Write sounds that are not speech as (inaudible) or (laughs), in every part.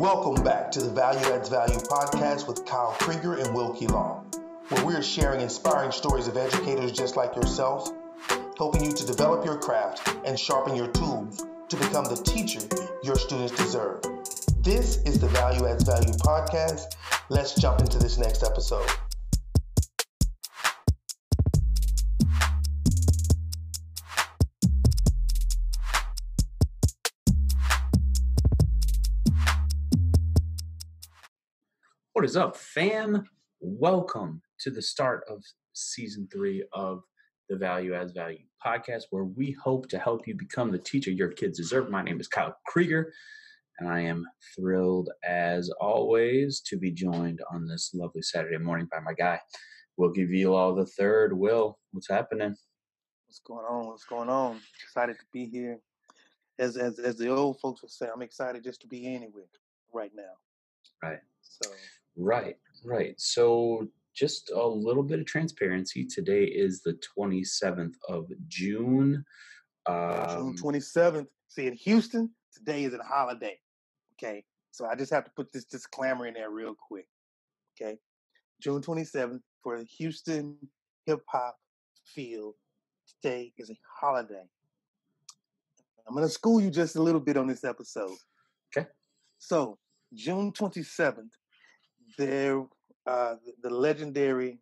Welcome back to the Value Adds Value podcast with Kyle Krieger and Wilkie Long, where we're sharing inspiring stories of educators just like yourself, helping you to develop your craft and sharpen your tools to become the teacher your students deserve. This is the Value Adds Value podcast. Let's jump into this next episode. What is up, fam? Welcome to the start of season three of the Value Adds Value podcast, where we hope to help you become the teacher your kids deserve. My name is Kyle Krieger, and I am thrilled, as always, to be joined on this lovely Saturday morning by my guy, Will give you all the third. Will, what's happening? What's going on? What's going on? Excited to be here. As as as the old folks would say, I'm excited just to be anywhere right now. Right. So Right, right. So, just a little bit of transparency. Today is the 27th of June. June Um, 27th. See, in Houston, today is a holiday. Okay. So I just have to put this disclaimer in there real quick. Okay. June 27th for the Houston hip hop field. Today is a holiday. I'm going to school you just a little bit on this episode. Okay. So, June 27th, there, uh, the, legendary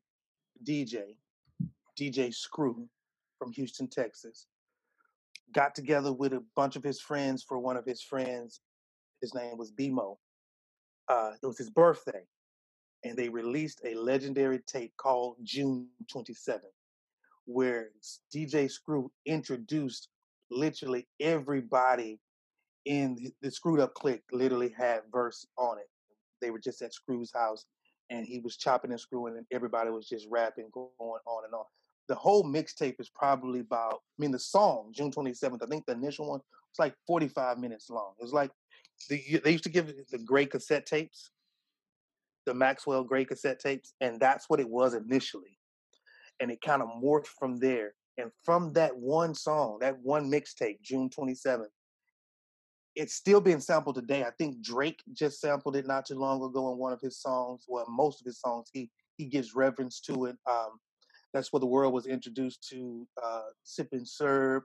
DJ, DJ Screw from Houston, Texas, got together with a bunch of his friends for one of his friends. His name was BMO. Uh, it was his birthday, and they released a legendary tape called June 27th, where DJ Screw introduced literally everybody in the- the Screwed Up Click. Literally had verse on it. They were just at Screw's house, and he was chopping and screwing, and everybody was just rapping, going on and on the whole mixtape is probably about, I mean, the song, June 27th, I think the initial one was like 45 minutes long. It was like, the, they used to give the gray cassette tapes, the Maxwell gray cassette tapes, and that's what it was initially. And it kind of morphed from there. And from that one song, that one mixtape, June 27th, it's still being sampled today. I think Drake just sampled it not too long ago in one of his songs. Well, most of his songs, he he gives reverence to it. Um, that's where the world was introduced to uh, sipping syrup,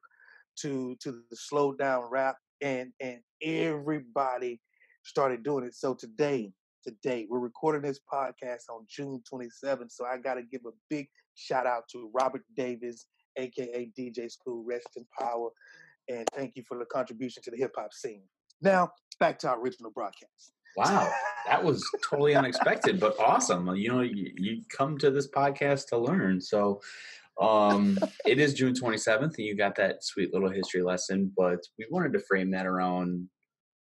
to to the slow down rap, and and everybody started doing it. So today, today we're recording this podcast on June 27th. So I got to give a big shout out to Robert Davis, aka DJ Screw, rest in power, and thank you for the contribution to the hip hop scene. Now back to our original broadcast. wow, that was totally unexpected, but awesome. You know, you, you come to this podcast to learn. So, um, it is June 27th, and you got that sweet little history lesson, but we wanted to frame that around,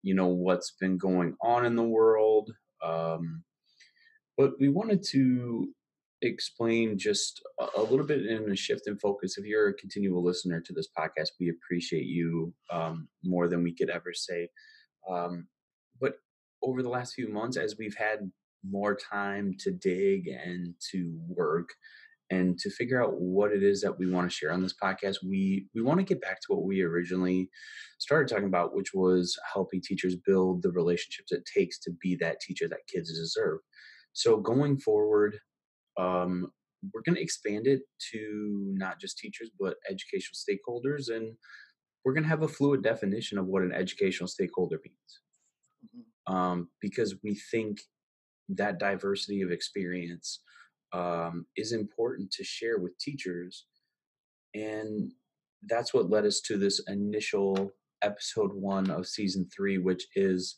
you know, what's been going on in the world. Um, but we wanted to explain just a, little bit in a shift in focus. If you're a continual listener to this podcast, we appreciate you um, more than we could ever say. Um, but over the last few months, as we've had more time to dig and to work and to figure out what it is that we want to share on this podcast, we we want to get back to what we originally started talking about, which was helping teachers build the relationships it takes to be that teacher that kids deserve. So going forward, um, we're going to expand it to not just teachers but educational stakeholders, and we're going to have a fluid definition of what an educational stakeholder means Mhm. um, because we think that diversity of experience um, is important to share with teachers. And that's what led us to this initial episode one of season three, which is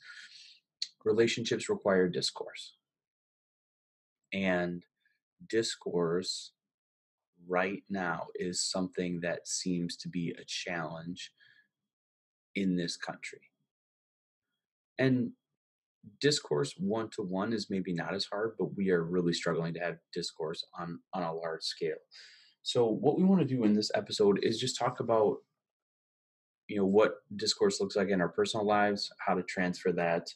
relationships require discourse. And discourse right now is something that seems to be a challenge in this country. And discourse one to one is maybe not as hard, but we are really struggling to have discourse on on a large scale. So what we want to do in this episode is just talk about you know what discourse looks like in our personal lives, how to transfer that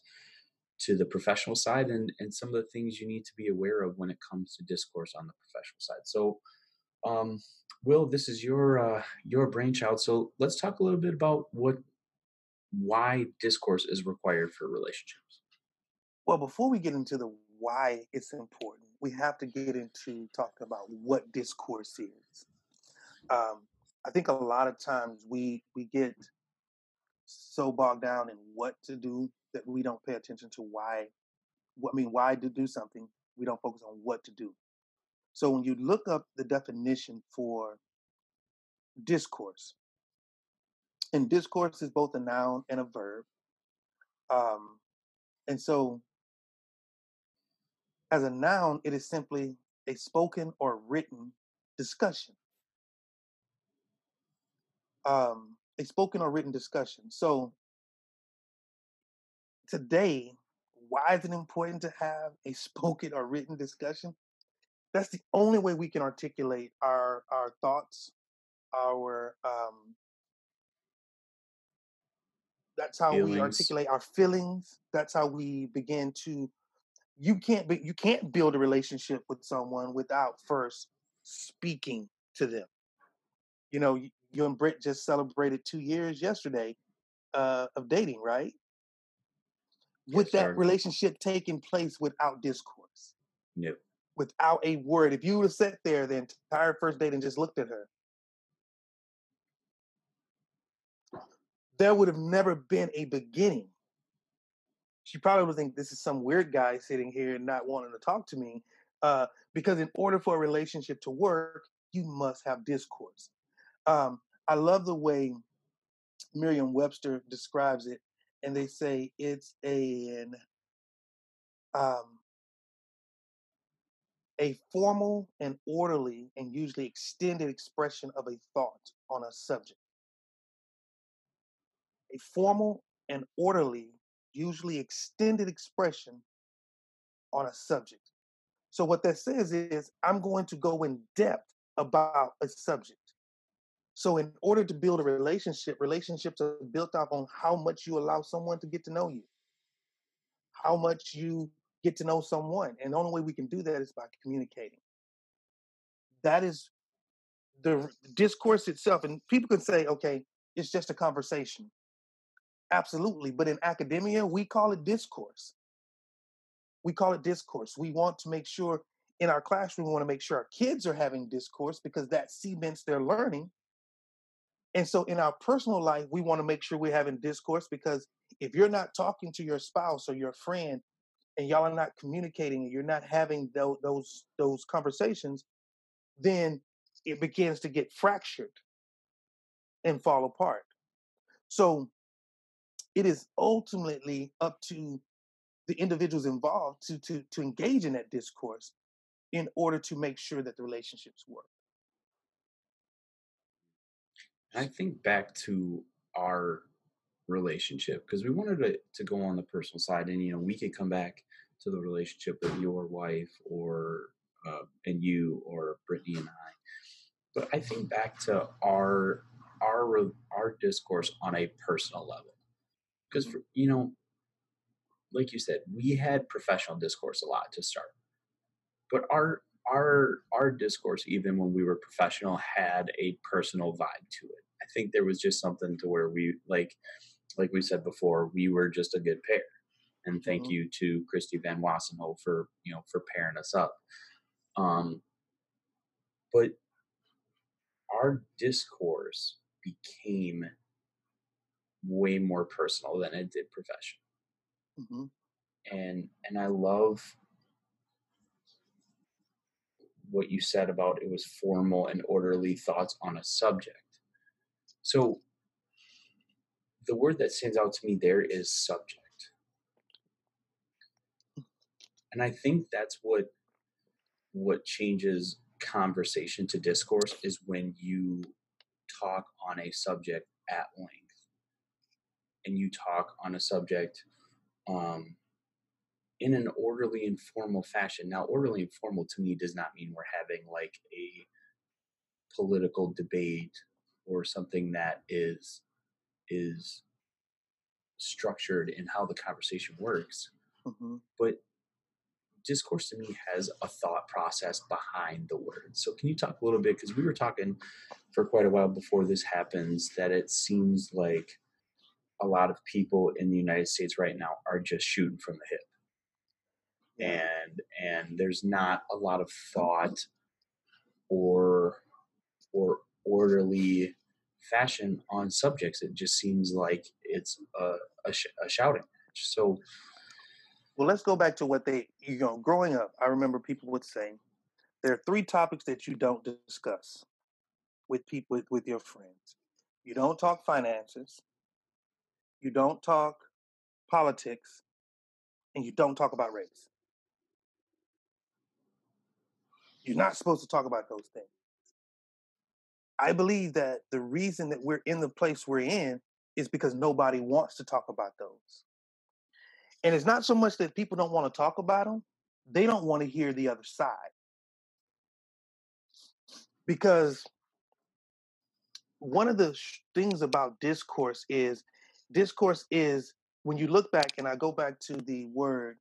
to the professional side and and some of the things you need to be aware of when it comes to discourse on the professional side. So um Will, this is your uh your brainchild. So let's talk a little bit about what why discourse is required for relationships. Well, before we get into the why it's important, we have to get into talking about what discourse is. Um, I think a lot of times we we get so bogged down in what to do that we don't pay attention to why. I mean, why to do something? We don't focus on what to do. So when you look up the definition for discourse, and discourse is both a noun and a verb. Um, and so, as a noun, it is simply a spoken or written discussion. Um, a spoken or written discussion. So, today, why is it important to have a (laughs) spoken or written discussion? That's the only way we can articulate our our thoughts, our um, that's how Feelings. we articulate our feelings. That's how we begin to. You can't be, you can't build a relationship with someone without first speaking to them. You know, you, and Britt just celebrated two years yesterday uh, of dating, right? With Yes, that sir. relationship taking place without discourse, No. without a word. If you would have sat there the entire first date and just looked at her, there would have never been a beginning. She probably would think this is some weird guy sitting here and not wanting to talk to me. Uh, because in order for a relationship to work, you must have discourse. Um, I love the way Merriam Webster describes it, and they say it's an um, a formal and orderly and usually extended expression of a thought on a subject. A formal and orderly, usually extended expression on a subject. So, what that says is, I'm going to go in depth about a subject. So, in order to build a relationship, relationships are built off on how much you allow someone to get to know you, how much you get to know someone. And the only way we can do that is by communicating. That is the discourse itself. And people can say, okay, it's just a conversation. Absolutely. But in academia, we call it discourse. We call it discourse. We want to make sure in our classroom, we want to make sure our kids are having discourse because that cements their learning. And so in our personal life, we want to make sure we're having discourse because if you're not talking to your spouse or your friend and y'all are not communicating and you're not having those those, those conversations, then it begins to get fractured and fall apart. So it is ultimately up to the individuals involved to to to engage in that discourse in order to make sure that the relationships work. I think back to our relationship because we wanted to, to go on the personal side and you know we could come back to the relationship with your wife or uh, and you or Brittany and I. But I think back to our our our discourse on a personal level. Because you know like you said we had professional discourse a lot to start. But our our our discourse even when we were professional had a personal vibe to it. I think there was just something to where we like like we said before we were just a good pair. And thank Mhm. you to christy van wassenhoe for you know for pairing us up. Um but our discourse became way more personal than it did professional hmm and and i love what you said about it was formal and orderly thoughts on a subject. So the word that stands out to me there is subject. And I think that's what what changes conversation to discourse is when you talk on a subject at length and you talk on a subject um, in an orderly and formal fashion. Now, orderly and formal to me does not mean we're having like a political debate or something that is is structured in how the conversation works. hmm But discourse to me has a thought process behind the words. So, can you talk a little bit? Because we were talking for quite a while before this happens that it seems like a lot of people in the United States right now are just shooting from the hip. And and there's not a lot of thought or or orderly fashion on subjects. It just seems like it's a, a, sh- a shouting match. So, well, let's go back to what they, you know, growing up, I remember people would say, there are three topics that you don't discuss with people, with, with your friends. You don't talk finances, you don't talk politics, and you don't talk about race. You're not supposed to talk about those things. I believe that the reason that we're in the place we're in is because nobody wants to talk about those. And it's not so much that people don't want to talk about them, they don't want to hear the other side. Because one of the sh- things about discourse is discourse is when you look back and I go back to the word,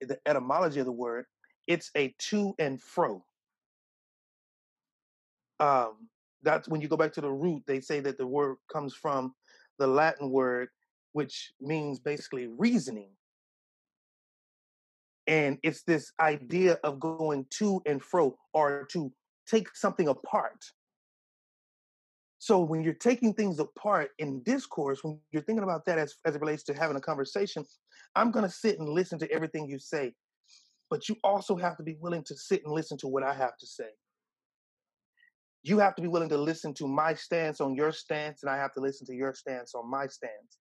the etymology of the word, it's a to and fro. Um, that's when you go back to the root, they say that the word comes from the Latin word, which means basically reasoning. And it's this idea of going to and fro or to take something apart. So when you're taking things apart in discourse, when you're thinking about that as, as it relates to having a conversation, I'm going to sit and listen to everything you say. But you also have to be willing to sit and listen to what I have to say you have to be willing to listen to my stance on your stance, and I have to listen to your stance on my stance.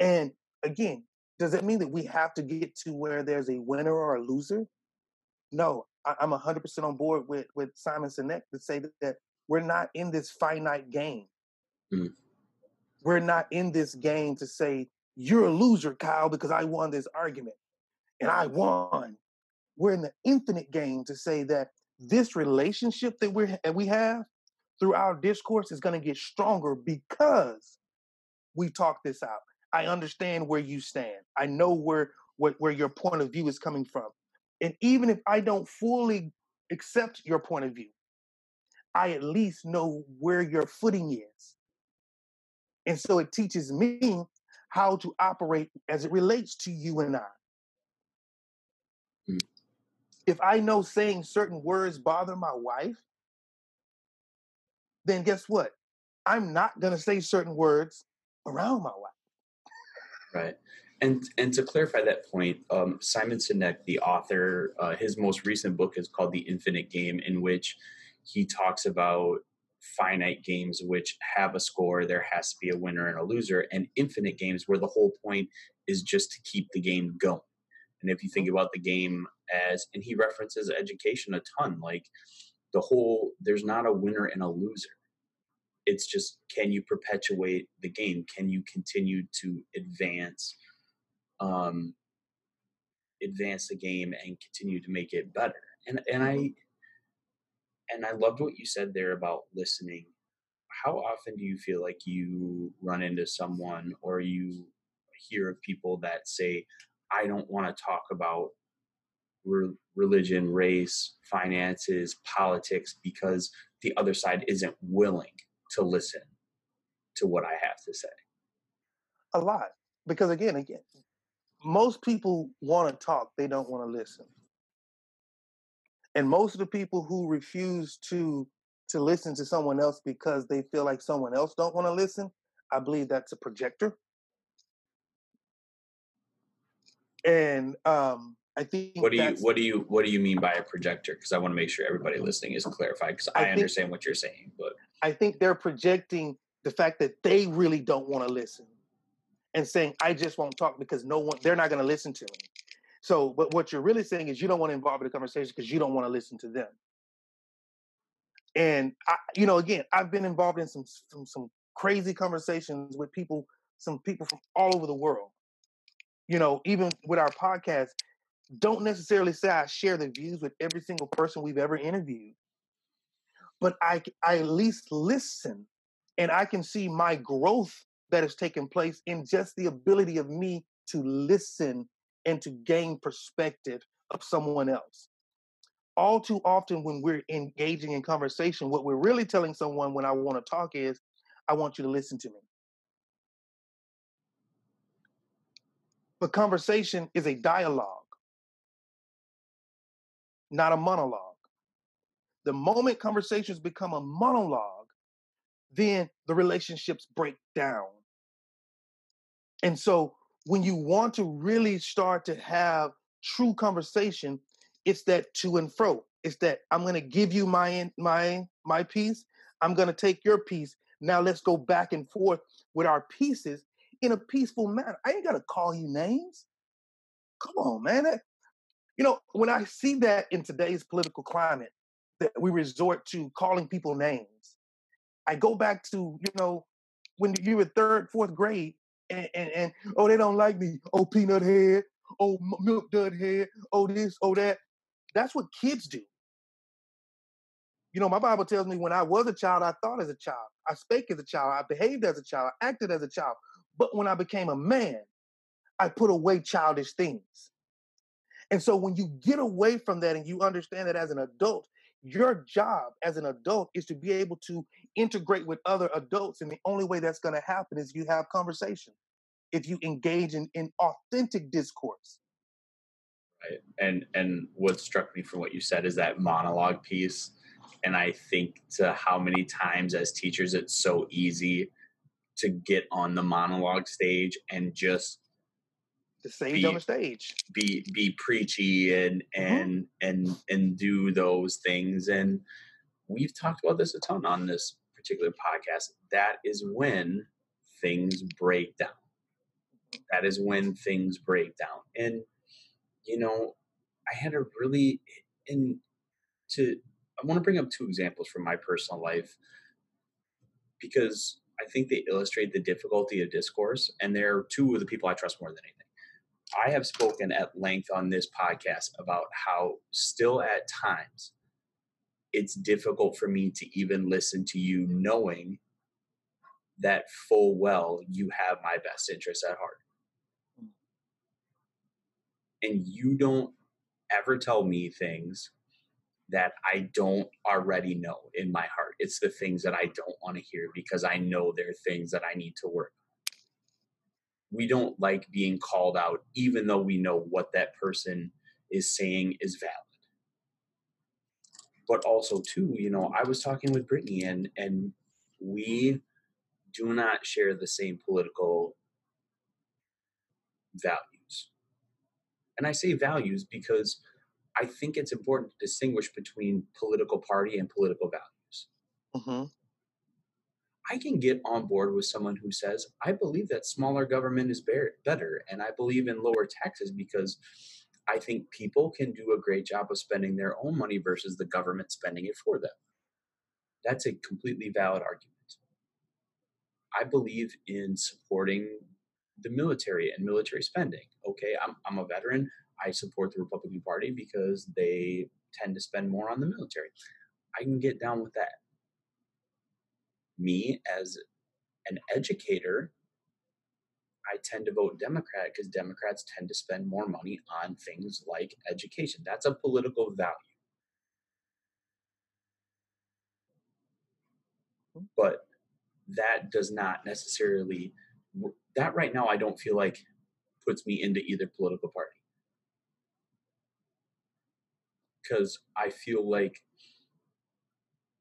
And again, does that mean that we have to get to where there's a winner or a loser? No, I, am 100% on board with, with Simon Sinek to say that, that we're not in this finite game. Mm. We're not in this game to say, you're a loser, Kyle, because I won this argument and I won. We're in the infinite game to say that this relationship that we're, we have through our discourse is going to get stronger because we talk this out. I understand where you stand. I know where, where where your point of view is coming from. And even if I don't fully accept your point of view, I at least know where your footing is. And so it teaches me how to operate as it relates to you and I. Mm. If I know saying certain words bother my wife, then guess what? I'm not going to say certain words around my wife. Right. And and to clarify that point, um, Simon Sinek, the author, uh, his most recent book is called The Infinite Game, in which he talks about finite games which have a score. There has to be a winner and a loser, and infinite games where the whole point is just to keep the game going. And if you think mm-hmm. about the game as, and he references education a ton, like the whole, there's not a winner and a loser it's just can you perpetuate the game? Can you continue to advance um advance the game and continue to make it better? And and i and i loved what you said there about listening. How often do you feel like you run into someone or you hear of people that say i don't want to talk about re- religion race finances politics because the other side isn't willing to listen to what I have to say? A lot. Because again, again, most people want to talk, they don't want to listen. And most of the people who refuse to to listen to someone else because they feel like someone else don't want to listen, I believe that's a projector. And um, I think what do you what do you what do you mean by a projector? Because I want to make sure everybody listening is clarified. Because I, I think, understand what you're saying, but I think they're projecting the fact that they really don't want to listen and saying, I just won't talk because no one, they're not going to listen to me. So, but what you're really saying is you don't want to involve in the conversation because you don't want to listen to them. And I, you know, again, I've been involved in some, some some crazy conversations with people, some people from all over the world. You know, even with our podcast, don't necessarily say I share the views with every single person we've ever interviewed but I, I at least listen and I can see my growth that has taken place in just the ability of me to listen and to gain perspective of someone else. All too often, when we're engaging in conversation, what we're really telling someone when I want to talk is, I want you to listen to me. But conversation is a dialogue. not a monologue. The moment conversations become a monologue, then the relationships break down. And so when you want to really start to have true conversation, it's that to and fro. It's that I'm going to give you my my my piece. I'm going to take your piece. Now let's go back and forth with our pieces in a peaceful manner. I ain't got to call you names. Come on, man. You know, when I see that in today's political climate, that we resort to calling people names, I go back to, you know, when you were third, fourth grade, and, and, and oh, they don't like me. Oh, peanut head. Oh, milk dud head. Oh, this, oh, that. That's what kids do. You know, my Bible tells me when I was a child, I thought as a child. I spake as a child. I behaved as a child. I acted as a child. But when I became a man, I put away childish things. And so when you get away from that and you understand that as an adult, your job as an adult is to be able to integrate with other adults. And the only way that's going to happen is you have conversation, if you engage in, in authentic discourse. Right. And and what struck me from what you said is that monologue piece. And I think to how many times as teachers it's so easy to get on the monologue stage and just the same be, on the stage be be preachy and mm-hmm. and mm-hmm. and and do those things and we've talked about this a ton on this particular podcast that is when things break down that is when things break down and you know i had a really in to i want to bring up two examples from my personal life because i think they illustrate the difficulty of discourse and they're two of the people i trust more than anything I have spoken at length on this podcast about how still at times it's difficult for me to even listen to you knowing that full well you have my best interest at heart. Hmm. And you don't ever tell me things that I don't already know in my heart. It's the things that I don't want to hear because I know they're things that I need to work we don't like being called out, even though we know what that person is saying is valid. But also, too, you know, I was talking with Brittany, and and we do not share the same political values. And I say values because I think it's important to distinguish between political party and political values. Mm-hmm. I can get on board with someone who says, I believe that smaller government is better, and I believe in lower taxes because I think people can do a great job of spending their own money versus the government spending it for them. That's a completely valid argument. I believe in supporting the military and military spending. Okay, I'm, I'm a veteran. I support the Republican Party because they tend to spend more on the military. I can get down with that me as an educator, I tend to vote Democrat because Democrats tend to spend more money on things like education. That's a political value. But that does not necessarily, that right now, I don't feel like puts me into either political party. Because I feel like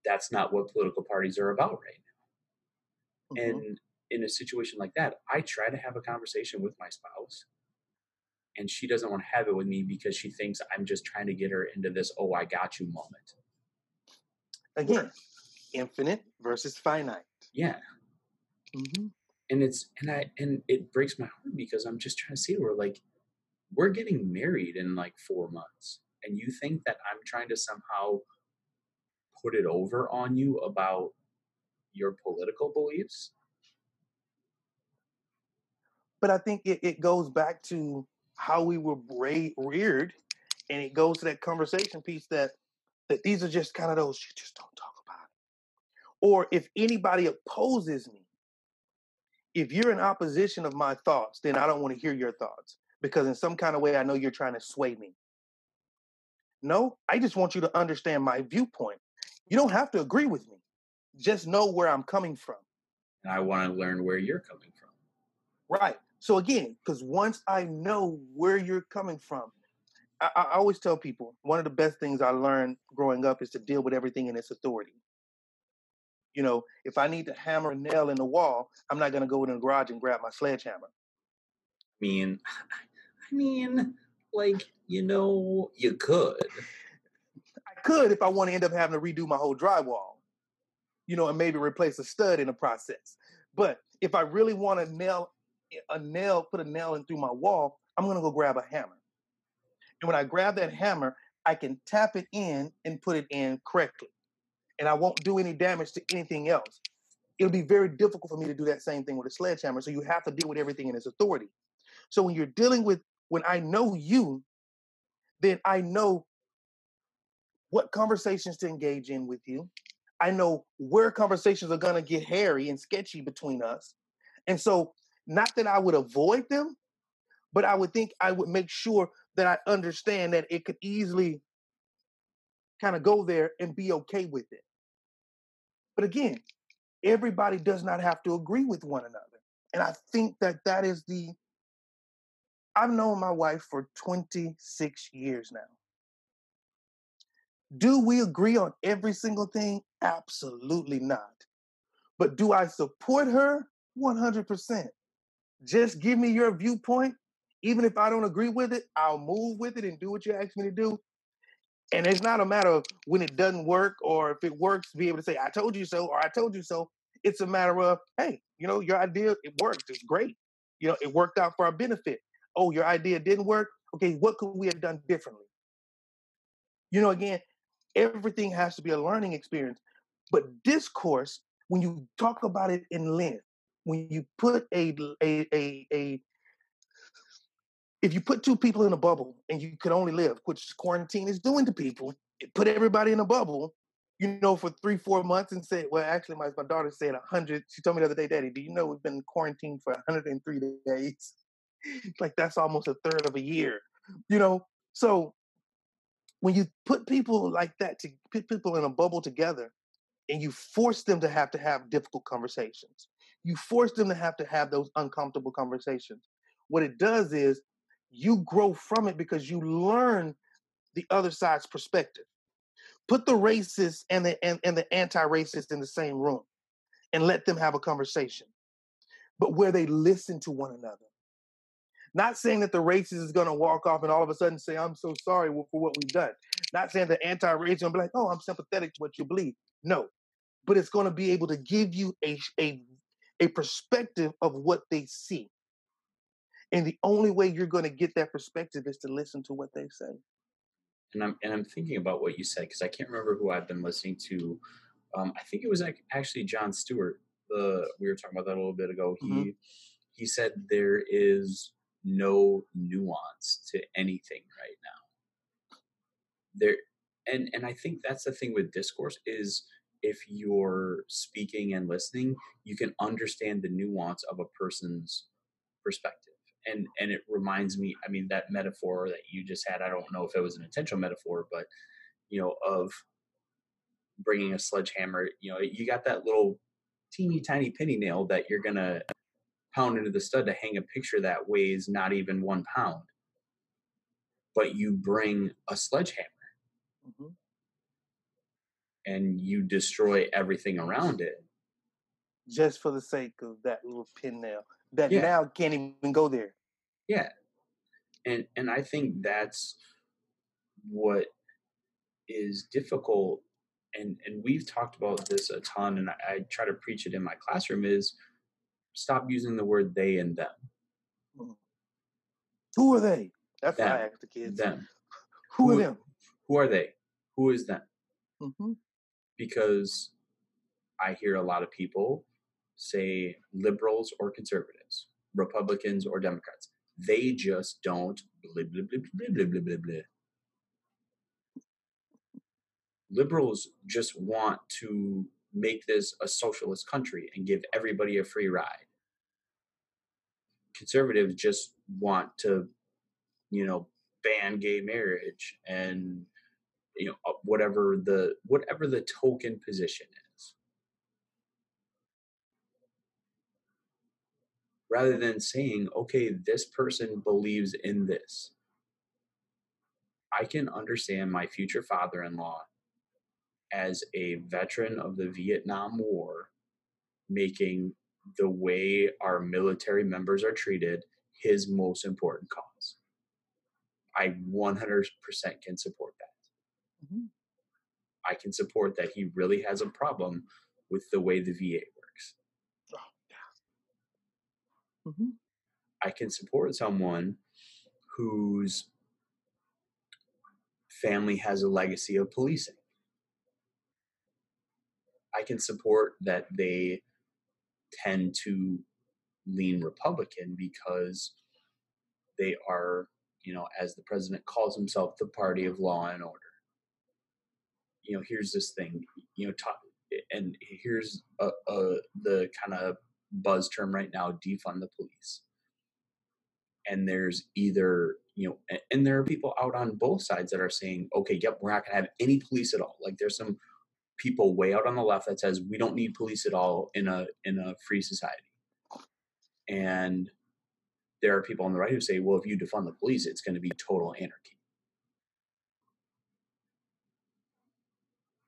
that's not what political parties are about right Mm-hmm. And in a situation like that, I try to have a conversation with my spouse. And she doesn't want to have it with me because she thinks I'm just trying to get her into this, oh, I got you moment. Again, infinite versus finite. Yeah. Mm-hmm. And it's, and I, and it breaks my heart because I'm just trying to see her like, we're getting married in like four months. And you think that I'm trying to somehow put it over on you about your political beliefs. But I think it, it goes back to how we were reared, and it goes to that conversation piece that that these are just kind of those you just don't talk about it. Or if anybody opposes me, if you're in opposition of my thoughts, then I don't want to hear your thoughts because in some kind of way I know you're trying to sway me. No, I just want you to understand my viewpoint. You don't have to agree with me just know where I'm coming from. And I want to learn where you're coming from. Right. So again, because once I know where you're coming from, I, I always tell people one of the best things I learned growing up is to deal with everything in its authority. You know, if I need to hammer a nail in the wall, I'm not going to go in the garage and grab my sledgehammer. I mean, (laughs) I mean, like you know, you could. I could if I want to end up having to redo my whole drywall, you know, and maybe replace a stud in the process. But if I really want to nail eh, a nail, put a nail in through my wall, I'm to go grab a hammer. And when I grab that hammer, I can tap it in and put it in correctly. And I won't do any damage to anything else. It'll be very difficult for me to do that same thing with a sledgehammer. So you have to deal with everything in its authority. So when you're dealing with, when I know you, then I know what conversations to engage in with you. I know where conversations are to get hairy and sketchy between us. And so, not that I would avoid them, but I would think I would make sure that I understand that it could easily kind of go there and be okay with it. But again, everybody does not have to agree with one another. And I think that that is the, I've known my wife for 26 years now. Do we agree on every single thing? Absolutely not. But do I support her? 100%. Just give me your viewpoint. Even if I don't agree with it, I'll move with it and do what you ask me to do. And it's not a matter of when it doesn't work or if it works, be able to say, I told you so or I told you so. It's a matter of, hey, you know, your idea, it worked. It's great. You know, it worked out for our benefit. Oh, your idea didn't work. Okay, what could we have done differently? You know, again, everything has to be a learning experience. But discourse, when you talk about it in length, when you put a a a, a if you put two people in a bubble and you could only live, which quarantine is doing to people, put everybody in a bubble, you know, for three, four months and say, well, actually, my, my daughter said 100. She told me the other day, Daddy, do you know we've been quarantined for 103 days? (laughs) like, that's almost a third of a year, you know? So when you put people like that, to put people in a bubble together and you force them to have to have difficult conversations, you force them to have to have those uncomfortable conversations. What it does is you grow from it because you learn the other side's perspective. Put the racist and the and, and the anti-racist in the same room and let them have a conversation. But where they listen to one another. Not saying that the racist is going to walk off and all of a sudden say, I'm so sorry for what we've done. Not saying the anti-racist will be like, oh, I'm sympathetic to what you believe. No. But it's going to be able to give you a, a, a perspective of what they see. And the only way you're going to get that perspective is to listen to what they say. And I'm and I'm thinking about what you said because I can't remember who I've been listening to. Um, I think it was actually Jon Stewart. The we were talking about that a little bit ago. He mm-hmm. he said there is no nuance to anything right now. There and and I think that's the thing with discourse is if you're speaking and listening, you can understand the nuance of a person's perspective and and it reminds me i mean that metaphor that you just had i don't know if it was an intentional metaphor but you know of bringing a sledgehammer you know you got that little teeny tiny penny nail that you're gonna pound into the stud to hang a picture that weighs not even one pound. But you bring a sledgehammer. Mm-hmm. and you destroy everything around it. Just for the sake of that little pin nail that yeah. now can't even go there. Yeah. And and i think that's what is difficult and and we've talked about this a ton and I, I, try to preach it in my classroom is stop using the word they and them mm. who are they that's them. what i ask the kids them (laughs) who, who are them who are they who is them mm-hmm. because i hear a lot of people say liberals or conservatives republicans or democrats they just don't blah, blah, blah, blah, blah, blah, blah, blah. Liberals just want to make this a socialist country and give everybody a free ride. Conservatives just want to, you know, ban gay marriage and you know uh, whatever the whatever the token position is. rather than saying, okay, this person believes in this. I can understand my future father in law as a veteran of the Vietnam War making the way our military members are treated his most important cause. I 100% can support that. Mm-hmm. I can support that he really has a problem with the way the VA works. Oh, yeah. mm-hmm. I can support someone whose family has a legacy of policing. I can support that they tend to lean Republican because they are, you know, as the president calls himself, the party of law and order. You know, here's this thing, you know, and here's a, a, the kind of buzz term right now defund the police. And there's either, you know, and there are people out on both sides that are saying, okay, yep, we're not going to have any police at all. Like there's some people way out on the left that says we don't need police at all in a in a free society. And there are people on the right who say, well, if you defund the police, it's going to be total anarchy.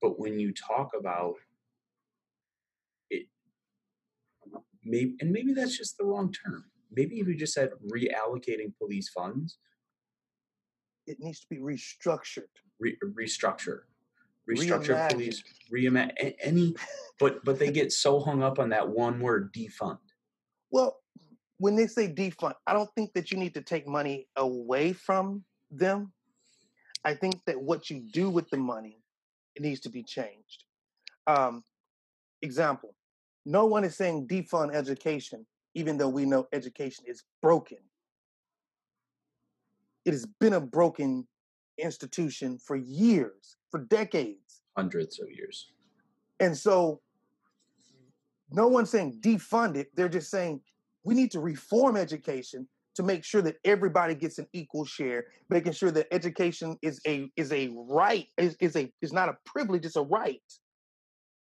But when you talk about it, maybe, and maybe that's just the wrong term. Maybe if you just said reallocating police funds, it needs to be restructured. Re- restructure restructure police, reimagine any, but but they get so hung up on that one word defund. Well, when they say defund, I don't think that you need to take money away from them. I think that what you do with the money it needs to be changed. Um, example: No one is saying defund education, even though we know education is broken. It has been a broken institution for years, for decades, hundreds of years. And so no one's saying defund it. They're just saying we need to reform education to make sure that everybody gets an equal share, making sure that education is a is a right, is, is a is not a privilege, it's a right.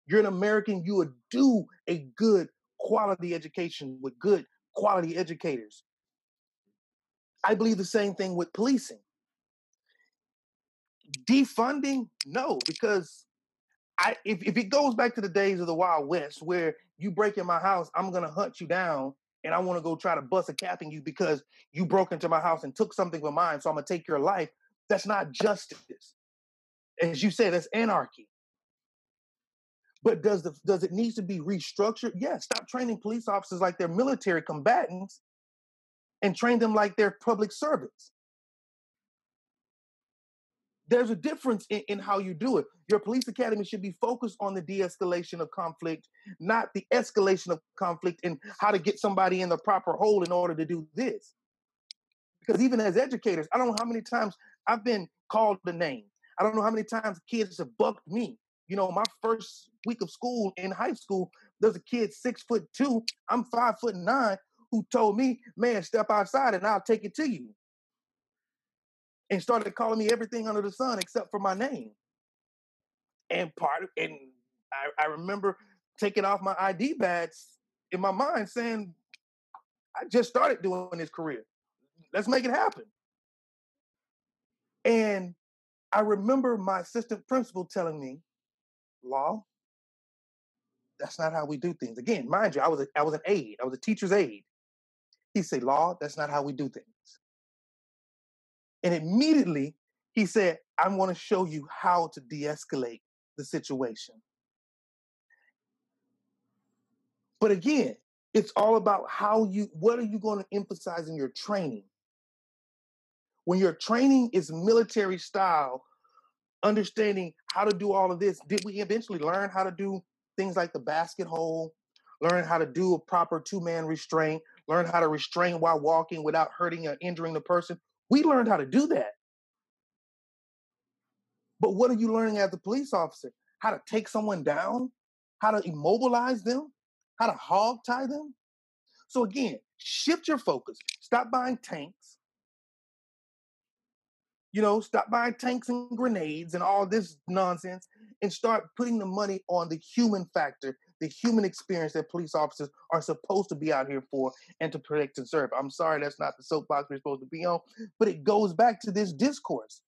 You're an American, you would do a good quality education with good quality educators. I believe the same thing with policing defunding? No because i if, if it goes back to the days of the wild west where you break in my house i'm gonna hunt you down and i want to go try to bust a cap in you because you broke into my house and took something from mine so i'm gonna take your life. That's not justice. As you said that's anarchy. But does the does it need to be restructured? Yes yeah, stop training police officers like they're military combatants and train them like they're public servants there's a difference in, in, how you do it. Your police academy should be focused on the de-escalation of conflict, not the escalation of conflict and how to get somebody in the proper hole in order to do this. Because even as educators, I don't know how many times I've been called the name. I don't know how many times kids have bucked me. You know, my first week of school in high school, there's a kid six foot two, I'm five foot nine, who told me, man, step outside and I'll take it to you and started calling me everything under the sun except for my name. And part of, and I, I remember taking off my ID badge in my mind saying, I just started doing this career. Let's make it happen. And I remember my assistant principal telling me, Law, that's not how we do things. Again, mind you, I was a, I was an aide. I was a teacher's aide. He said, Law, that's not how we do things. And immediately he said, I want to show you how to de escalate the situation. But again, it's all about how you, what are you going to emphasize in your training? When your training is military style, understanding how to do all of this, did we eventually learn how to do things like the basket hold, learn how to do a proper two man restraint, learn how to restrain while walking without hurting or injuring the person? We learned how to do that. But what are you learning as a police officer? How to take someone down, how to immobilize them, how to hog tie them. So again, shift your focus. Stop buying tanks. You know, stop buying tanks and grenades and all this nonsense and start putting the money on the human factor the human experience that police officers are supposed to be out here for and to protect and serve. I'm sorry that's not the soapbox we're supposed to be on, but it goes back to this discourse.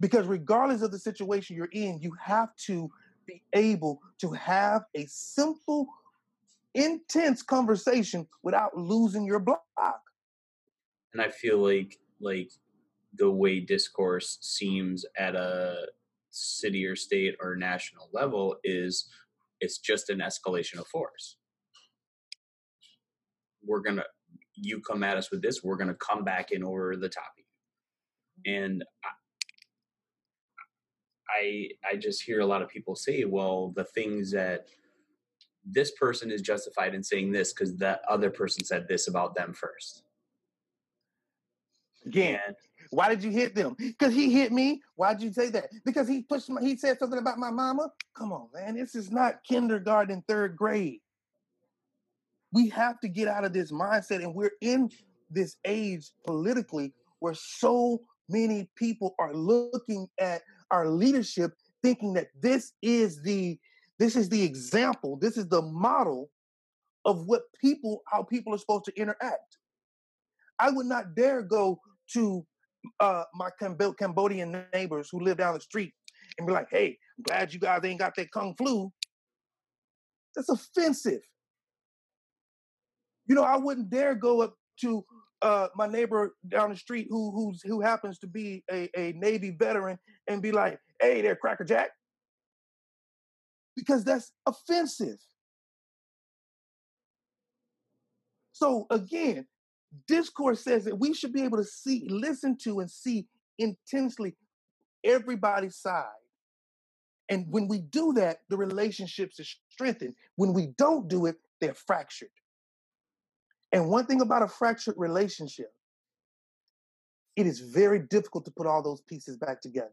Because regardless of the situation you're in, you have to be able to have a simple, intense conversation without losing your block. And I feel like like the way discourse seems at a city or state or national level is it's just an escalation of force. We're gonna you come at us with this, we're gonna come back in over the top of you. And I I just hear a lot of people say, well, the things that this person is justified in saying this because that other person said this about them first. Again, and, why did you hit them? Because he hit me. Why'd you say that? Because he pushed my, he said something about my mama. Come on, man. This is not kindergarten, third grade. We have to get out of this mindset, and we're in this age politically where so many people are looking at our leadership thinking that this is the this is the example this is the model of what people how people are supposed to interact i would not dare go to uh, my cambodian neighbors who live down the street and be like hey i'm glad you guys ain't got that kung flu. That's offensive. You know i wouldn't dare go up to uh, my neighbor down the street who who's who happens to be a, a Navy veteran and be like, "Hey, there, Cracker Jack," because that's offensive. So again, discourse says that we should be able to see, listen to, and see intensely everybody's side. And when we do that, the relationships are strengthened. When we don't do it, they're fractured. And one thing about a fractured relationship, it is very difficult to put all those pieces back together.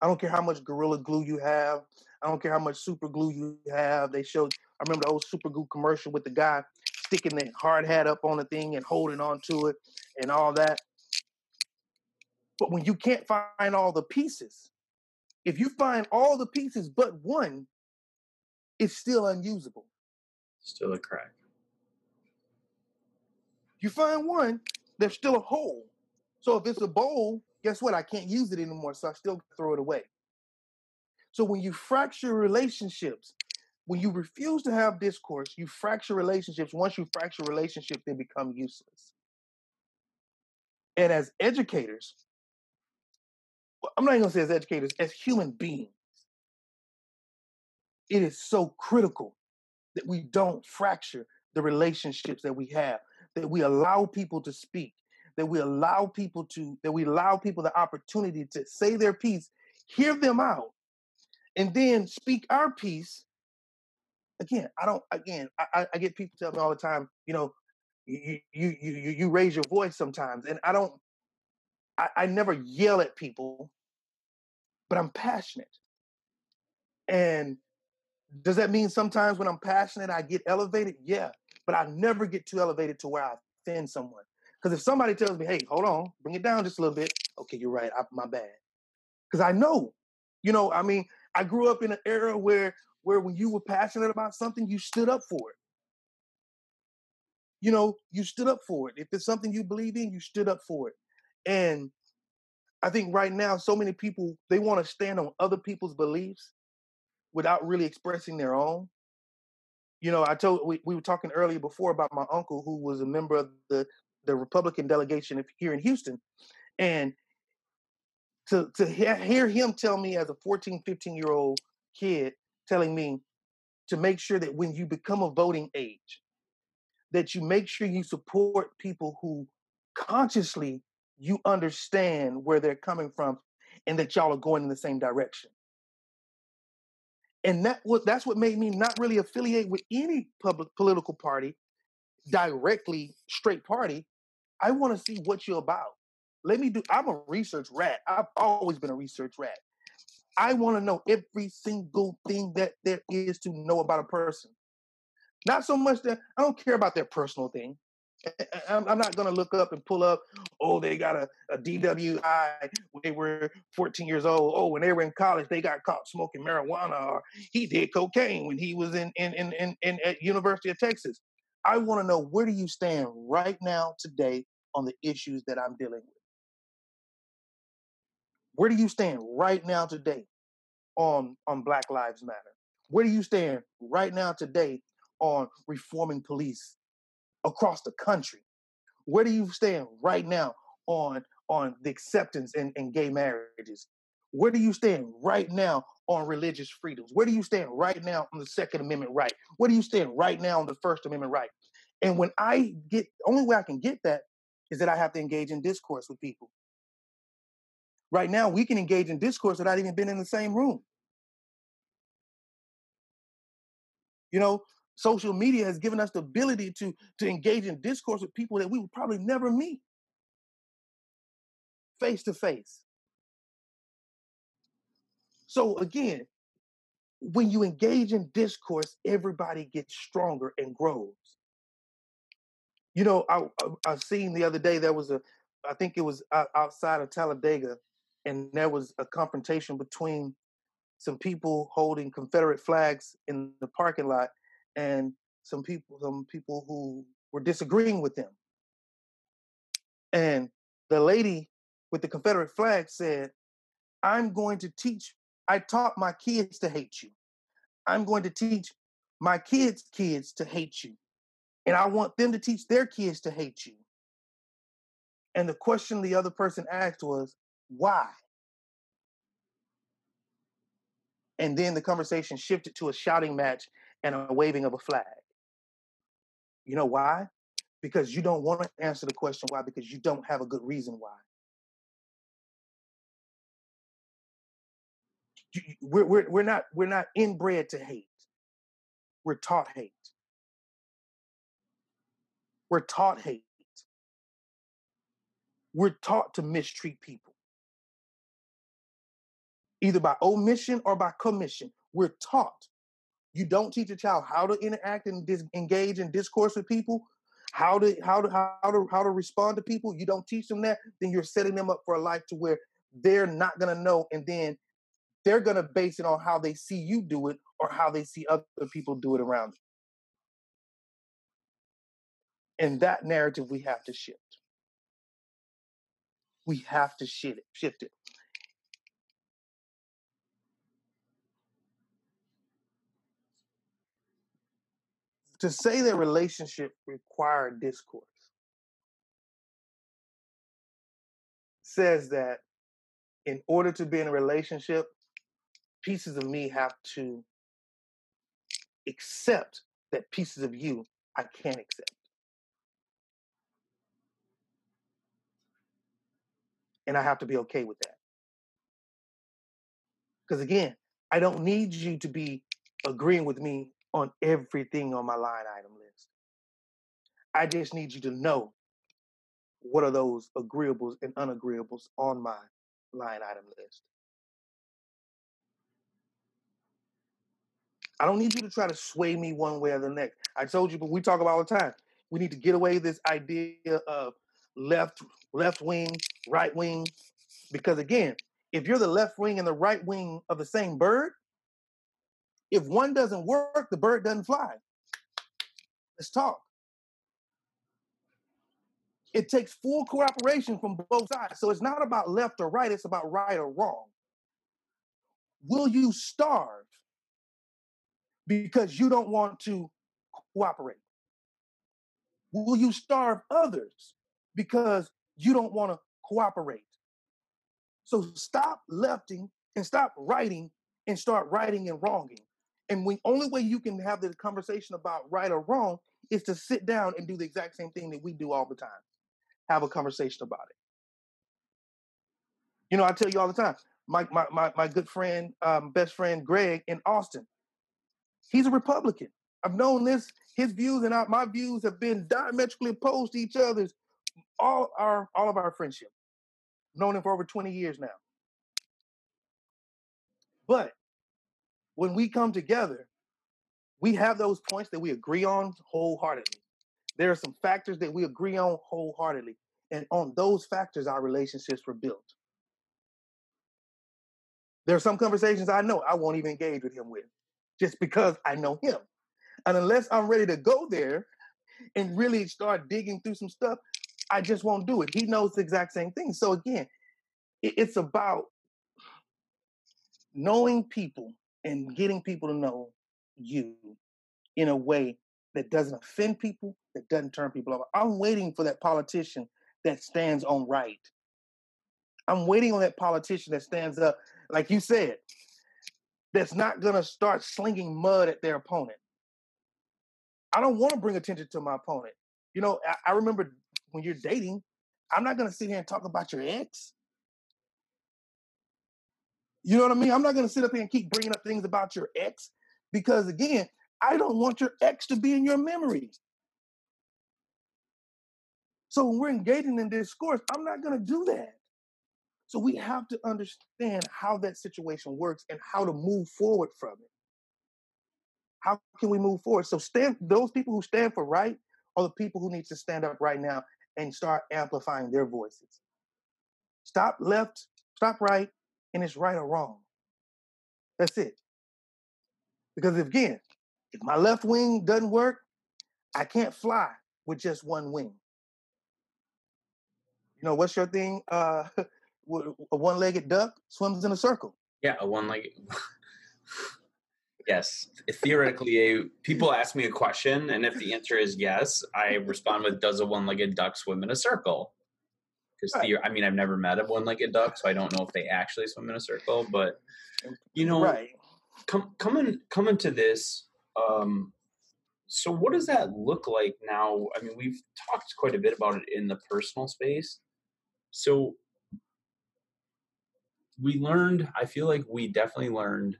I don't care how much gorilla glue you have. I don't care how much super glue you have. They showed, I remember the old super glue commercial with the guy sticking the hard hat up on the thing and holding on to it and all that. But when you can't find all the pieces, if you find all the pieces but one, it's still unusable. Still a crack. You find one, there's still a hole. So if it's a bowl, guess what? I can't use it anymore, so I still throw it away. So when you fracture relationships, when you refuse to have discourse, you fracture relationships. Once you fracture relationships, they become useless. And as educators, I'm not even gonna say as educators, as human beings, it is so critical that we don't fracture the relationships that we have that we allow people to speak, that we allow people to, that we allow people the opportunity to say their piece, hear them out, and then speak our piece. Again, I don't. Again, I, I get people tell me all the time, you know, you you you you raise your voice sometimes, and I don't. I, I never yell at people, but I'm passionate. And does that mean sometimes when I'm passionate, I get elevated? Yeah but I never get too elevated to where I offend someone. Because if somebody tells me, hey, hold on, bring it down just a little bit, okay, you're right, I, my bad. Because I know, you know, I mean, I grew up in an era where where when you were passionate about something, you stood up for it. You know, you stood up for it. If it's something you believe in, you stood up for it. And I think right now, so many people they want to stand on other people's beliefs without really expressing their own you know, I told we, we were talking earlier before about my uncle who was a member of the the Republican delegation here in Houston, and to to hear him tell me as a 14, 15 year old kid telling me to make sure that when you become a voting age, that you make sure you support people who consciously you understand where they're coming from and that y'all are going in the same direction. And that what that's what made me not really affiliate with any public political party directly straight party. I want to see what you're about. Let me do i'm a research rat. I've always been a research rat i want to know every single thing that there is to know about a person not so much that i don't care about their personal thing I'm, not going to look up and pull up, oh, they got a, a DWI when they were 14 years old. Oh, when they were in college, they got caught smoking marijuana, or he did cocaine when he was in, in, in, in, in at University of Texas. I want to know where do you stand right now today on the issues that I'm dealing with? Where do you stand right now today on, on Black Lives Matter? Where do you stand right now today on reforming police across the country? Where do you stand right now on on the acceptance in, in gay marriages? Where do you stand right now on religious freedoms? Where do you stand right now on the Second Amendment right? Where do you stand right now on the First Amendment right? And when I get, only way I can get that is that I have to engage in discourse with people. Right now, we can engage in discourse without even being in the same room. You know, social media has given us the ability to, to engage in discourse with people that we would probably never meet face to face. So again, when you engage in discourse, everybody gets stronger and grows. You know, I, I, I seen the other day there was a, I think it was outside of Talladega, and there was a confrontation between some people holding Confederate flags in the parking lot and some people some people who were disagreeing with them. And the lady with the Confederate flag said, I'm going to teach, I taught my kids to hate you. I'm going to teach my kids' kids to hate you. And I want them to teach their kids to hate you. And the question the other person asked was, why? And then the conversation shifted to a shouting match and a waving of a flag. You know why? Because you don't want to answer the question why, because you don't have a good reason why. We're, we're, we're, not, we're not inbred to hate. We're taught hate. We're taught hate. We're taught to mistreat people, either by omission or by commission. We're taught. You don't teach a child how to interact and dis- engage in discourse with people, how to how to how to how to respond to people. You don't teach them that, then you're setting them up for a life to where they're not gonna know, and then they're gonna base it on how they see you do it or how they see other people do it around them. And that narrative we have to shift. We have to shift it. Shift it. To say that relationship require discourse says that in order to be in a relationship, pieces of me have to accept that pieces of you I can't accept. And I have to be okay with that. Because again, I don't need you to be agreeing with me on everything on my line item list. I just need you to know what are those agreeables and unagreeables on my line item list. I don't need you to try to sway me one way or the next. I told you, but we talk about all the time. We need to get away this idea of left, left wing, right wing, because again, if you're the left wing and the right wing of the same bird, if one doesn't work, the bird doesn't fly. Let's talk. It takes full cooperation from both sides. So it's not about left or right, it's about right or wrong. Will you starve because you don't want to cooperate? Will you starve others because you don't want to cooperate? So stop lefting and stop righting and start righting and wronging. And the only way you can have the conversation about right or wrong is to sit down and do the exact same thing that we do all the time. Have a conversation about it. You know, I tell you all the time, my my my, my good friend, um, best friend Greg in Austin, he's a Republican. I've known this, his views and my views have been diametrically opposed to each other's all our all of our friendship. known him for over 20 years now. But when we come together, we have those points that we agree on wholeheartedly. There are some factors that we agree on wholeheartedly. And on those factors, our relationships were built. There are some conversations I know I won't even engage with him with just because I know him. And unless I'm ready to go there and really start digging through some stuff, I just won't do it. He knows the exact same thing. So again, it's about knowing people and getting people to know you in a way that doesn't offend people, that doesn't turn people off. I'm waiting for that politician that stands on right. I'm waiting on that politician that stands up, like you said, that's not going to start slinging mud at their opponent. I don't want to bring attention to my opponent. You know, I, I remember when you're dating, I'm not going to sit here and talk about your ex. You know what I mean? I'm not going to sit up here and keep bringing up things about your ex because, again, I don't want your ex to be in your memory. So when we're engaging in discourse, I'm not going to do that. So we have to understand how that situation works and how to move forward from it. How can we move forward? So stand those people who stand for right are the people who need to stand up right now and start amplifying their voices. Stop left, stop right, and it's right or wrong. That's it. Because again, if my left wing doesn't work, I can't fly with just one wing. You know, what's your thing? Uh, (laughs) a one-legged duck swims in a circle. Yeah, a one-legged. (laughs) yes, theoretically, a, people ask me a question, and if the answer is yes, I respond with, "Does a one-legged duck swim in a circle?" Because right. I mean, I've never met a one-legged duck, so I don't know if they actually swim in a circle. But you know, right? Come coming coming to this. Um, so, what does that look like now? I mean, we've talked quite a bit about it in the personal space. So, we learned, I feel like we definitely learned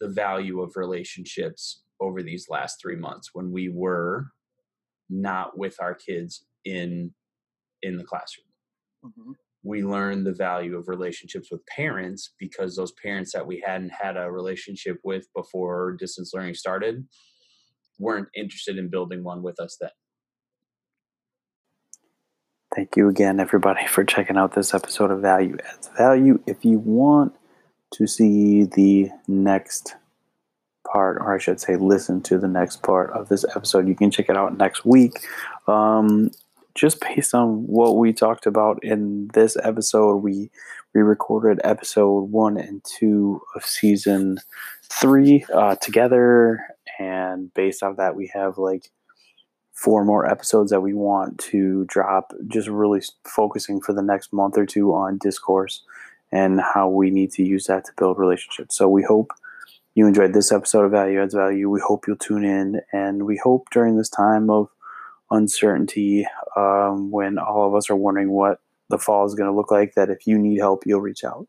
the value of relationships over these last three months when we were not with our kids in in the classroom. Mm-hmm. We learned the value of relationships with parents because those parents that we hadn't had a relationship with before distance learning started weren't interested in building one with us then. Thank you again, everybody, for checking out this episode of Value Adds Value. If you want to see the next part, or I should say, listen to the next part of this episode, you can check it out next week. Um, just based on what we talked about in this episode, we we recorded episode one and two of season three uh, together, and based off that, we have like four more episodes that we want to drop, just really focusing for the next month or two on discourse and how we need to use that to build relationships. So we hope you enjoyed this episode of Value Adds Value. We hope you'll tune in, and we hope during this time of uncertainty, um, when all of us are wondering what the fall is going to look like, that if you need help, you'll reach out.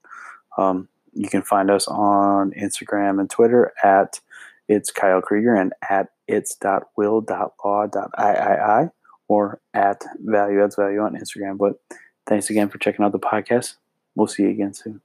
Um, you can find us on Instagram and Twitter at it's Kyle Krieger and at it's dot will dot law dot it's.will.law.iii or at value adds value on Instagram. But thanks again for checking out the podcast. We'll see you again soon.